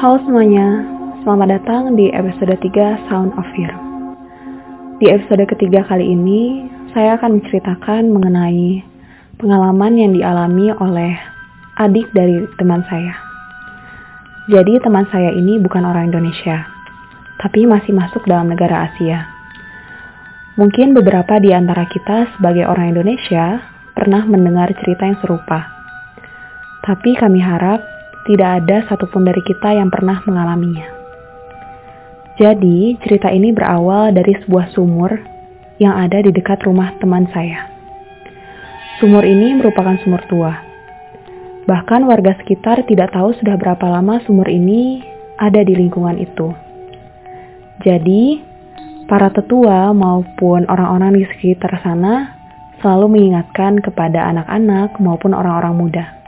Halo semuanya, selamat datang di episode 3 Sound of Fear. Di episode ketiga kali ini, saya akan menceritakan mengenai pengalaman yang dialami oleh adik dari teman saya. Jadi teman saya ini bukan orang Indonesia, tapi masih masuk dalam negara Asia. Mungkin beberapa di antara kita sebagai orang Indonesia pernah mendengar cerita yang serupa. Tapi kami harap tidak ada satupun dari kita yang pernah mengalaminya. Jadi, cerita ini berawal dari sebuah sumur yang ada di dekat rumah teman saya. Sumur ini merupakan sumur tua. Bahkan warga sekitar tidak tahu sudah berapa lama sumur ini ada di lingkungan itu. Jadi, para tetua maupun orang-orang di sekitar sana selalu mengingatkan kepada anak-anak maupun orang-orang muda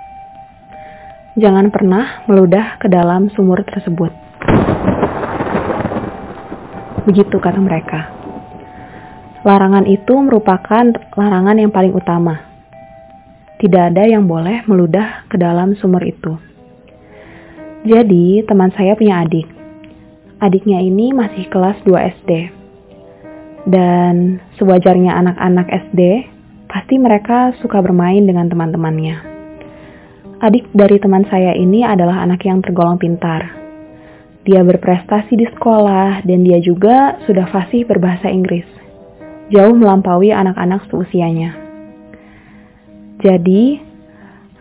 Jangan pernah meludah ke dalam sumur tersebut. Begitu kata mereka. Larangan itu merupakan larangan yang paling utama. Tidak ada yang boleh meludah ke dalam sumur itu. Jadi, teman saya punya adik. Adiknya ini masih kelas 2 SD. Dan sewajarnya anak-anak SD, pasti mereka suka bermain dengan teman-temannya. Adik dari teman saya ini adalah anak yang tergolong pintar. Dia berprestasi di sekolah dan dia juga sudah fasih berbahasa Inggris. Jauh melampaui anak-anak seusianya. Jadi,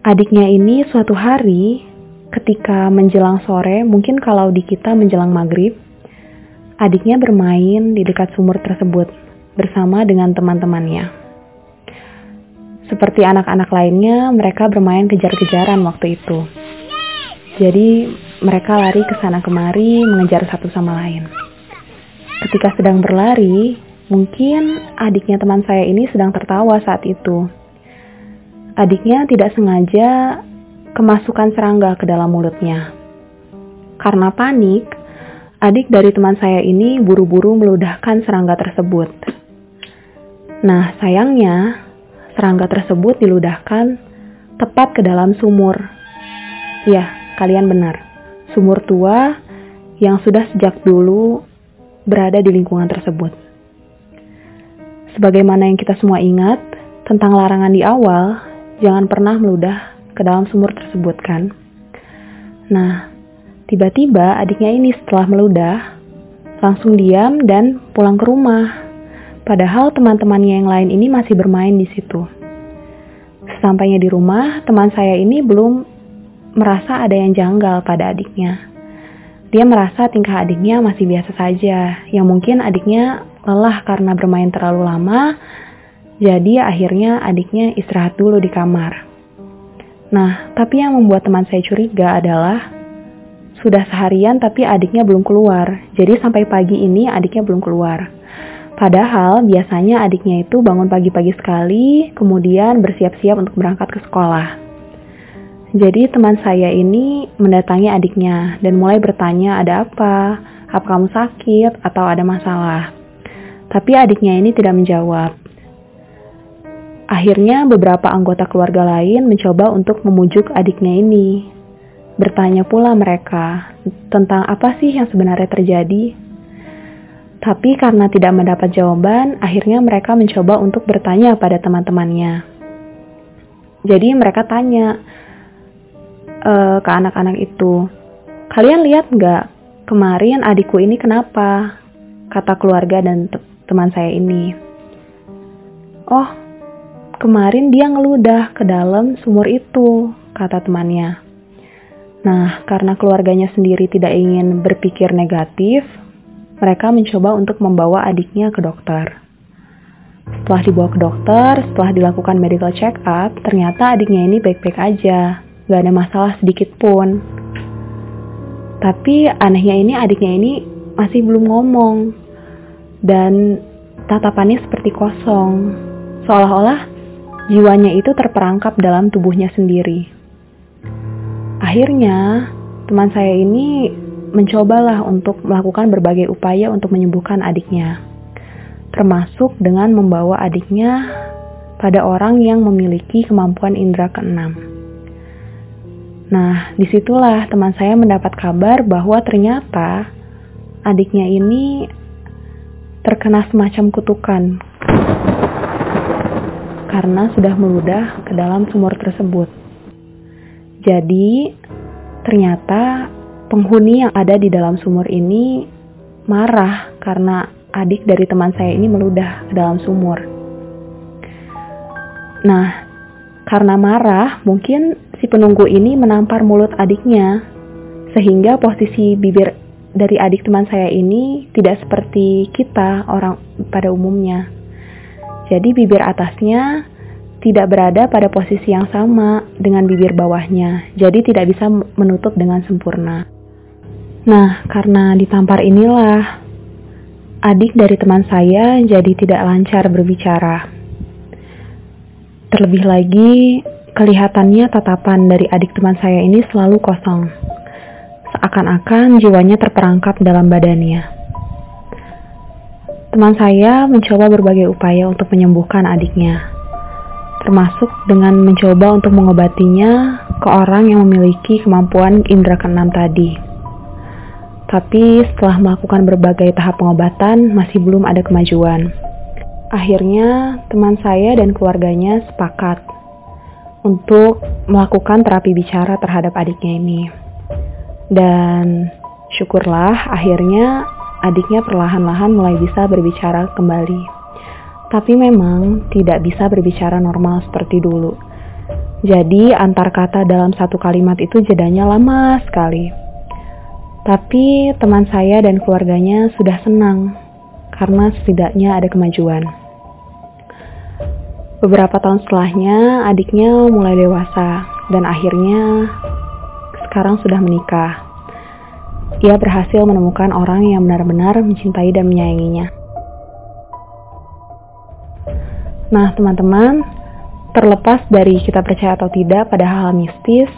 adiknya ini suatu hari ketika menjelang sore, mungkin kalau di kita menjelang maghrib, adiknya bermain di dekat sumur tersebut bersama dengan teman-temannya. Seperti anak-anak lainnya, mereka bermain kejar-kejaran waktu itu. Jadi, mereka lari ke sana kemari mengejar satu sama lain. Ketika sedang berlari, mungkin adiknya teman saya ini sedang tertawa saat itu. Adiknya tidak sengaja kemasukan serangga ke dalam mulutnya. Karena panik, adik dari teman saya ini buru-buru meludahkan serangga tersebut. Nah, sayangnya serangga tersebut diludahkan tepat ke dalam sumur. Ya, kalian benar. Sumur tua yang sudah sejak dulu berada di lingkungan tersebut. Sebagaimana yang kita semua ingat tentang larangan di awal, jangan pernah meludah ke dalam sumur tersebut kan. Nah, tiba-tiba adiknya ini setelah meludah, langsung diam dan pulang ke rumah Padahal teman-temannya yang lain ini masih bermain di situ. Sampainya di rumah, teman saya ini belum merasa ada yang janggal pada adiknya. Dia merasa tingkah adiknya masih biasa saja, yang mungkin adiknya lelah karena bermain terlalu lama, jadi akhirnya adiknya istirahat dulu di kamar. Nah, tapi yang membuat teman saya curiga adalah sudah seharian tapi adiknya belum keluar. Jadi sampai pagi ini adiknya belum keluar. Padahal biasanya adiknya itu bangun pagi-pagi sekali, kemudian bersiap-siap untuk berangkat ke sekolah. Jadi teman saya ini mendatangi adiknya dan mulai bertanya ada apa, apa kamu sakit atau ada masalah. Tapi adiknya ini tidak menjawab. Akhirnya beberapa anggota keluarga lain mencoba untuk memujuk adiknya ini. Bertanya pula mereka tentang apa sih yang sebenarnya terjadi. Tapi karena tidak mendapat jawaban, akhirnya mereka mencoba untuk bertanya pada teman-temannya. Jadi mereka tanya uh, ke anak-anak itu, kalian lihat nggak kemarin adikku ini kenapa? Kata keluarga dan te teman saya ini. Oh, kemarin dia ngeludah ke dalam sumur itu, kata temannya. Nah, karena keluarganya sendiri tidak ingin berpikir negatif, mereka mencoba untuk membawa adiknya ke dokter. Setelah dibawa ke dokter, setelah dilakukan medical check up, ternyata adiknya ini baik-baik aja, gak ada masalah sedikit pun. Tapi anehnya ini adiknya ini masih belum ngomong, dan tatapannya seperti kosong, seolah-olah jiwanya itu terperangkap dalam tubuhnya sendiri. Akhirnya, teman saya ini mencobalah untuk melakukan berbagai upaya untuk menyembuhkan adiknya, termasuk dengan membawa adiknya pada orang yang memiliki kemampuan indera keenam. Nah, di situlah teman saya mendapat kabar bahwa ternyata adiknya ini terkena semacam kutukan karena sudah meludah ke dalam sumur tersebut. Jadi, ternyata penghuni yang ada di dalam sumur ini marah karena adik dari teman saya ini meludah ke dalam sumur. Nah, karena marah, mungkin si penunggu ini menampar mulut adiknya, sehingga posisi bibir dari adik teman saya ini tidak seperti kita orang pada umumnya. Jadi bibir atasnya tidak berada pada posisi yang sama dengan bibir bawahnya, jadi tidak bisa menutup dengan sempurna. Nah, karena ditampar inilah, adik dari teman saya jadi tidak lancar berbicara. Terlebih lagi, kelihatannya tatapan dari adik teman saya ini selalu kosong seakan-akan jiwanya terperangkap dalam badannya. Teman saya mencoba berbagai upaya untuk menyembuhkan adiknya, termasuk dengan mencoba untuk mengobatinya ke orang yang memiliki kemampuan indera keenam tadi. Tapi setelah melakukan berbagai tahap pengobatan, masih belum ada kemajuan. Akhirnya, teman saya dan keluarganya sepakat untuk melakukan terapi bicara terhadap adiknya ini. Dan syukurlah akhirnya adiknya perlahan-lahan mulai bisa berbicara kembali. Tapi memang tidak bisa berbicara normal seperti dulu. Jadi antar kata dalam satu kalimat itu jedanya lama sekali. Tapi teman saya dan keluarganya sudah senang karena setidaknya ada kemajuan. Beberapa tahun setelahnya, adiknya mulai dewasa dan akhirnya sekarang sudah menikah. Ia berhasil menemukan orang yang benar-benar mencintai dan menyayanginya. Nah, teman-teman, terlepas dari kita percaya atau tidak pada hal-hal mistis,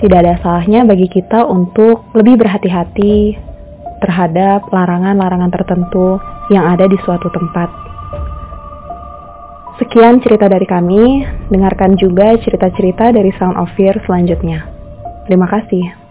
tidak ada salahnya bagi kita untuk lebih berhati-hati terhadap larangan-larangan tertentu yang ada di suatu tempat. Sekian cerita dari kami, dengarkan juga cerita-cerita dari Sound of Fear selanjutnya. Terima kasih.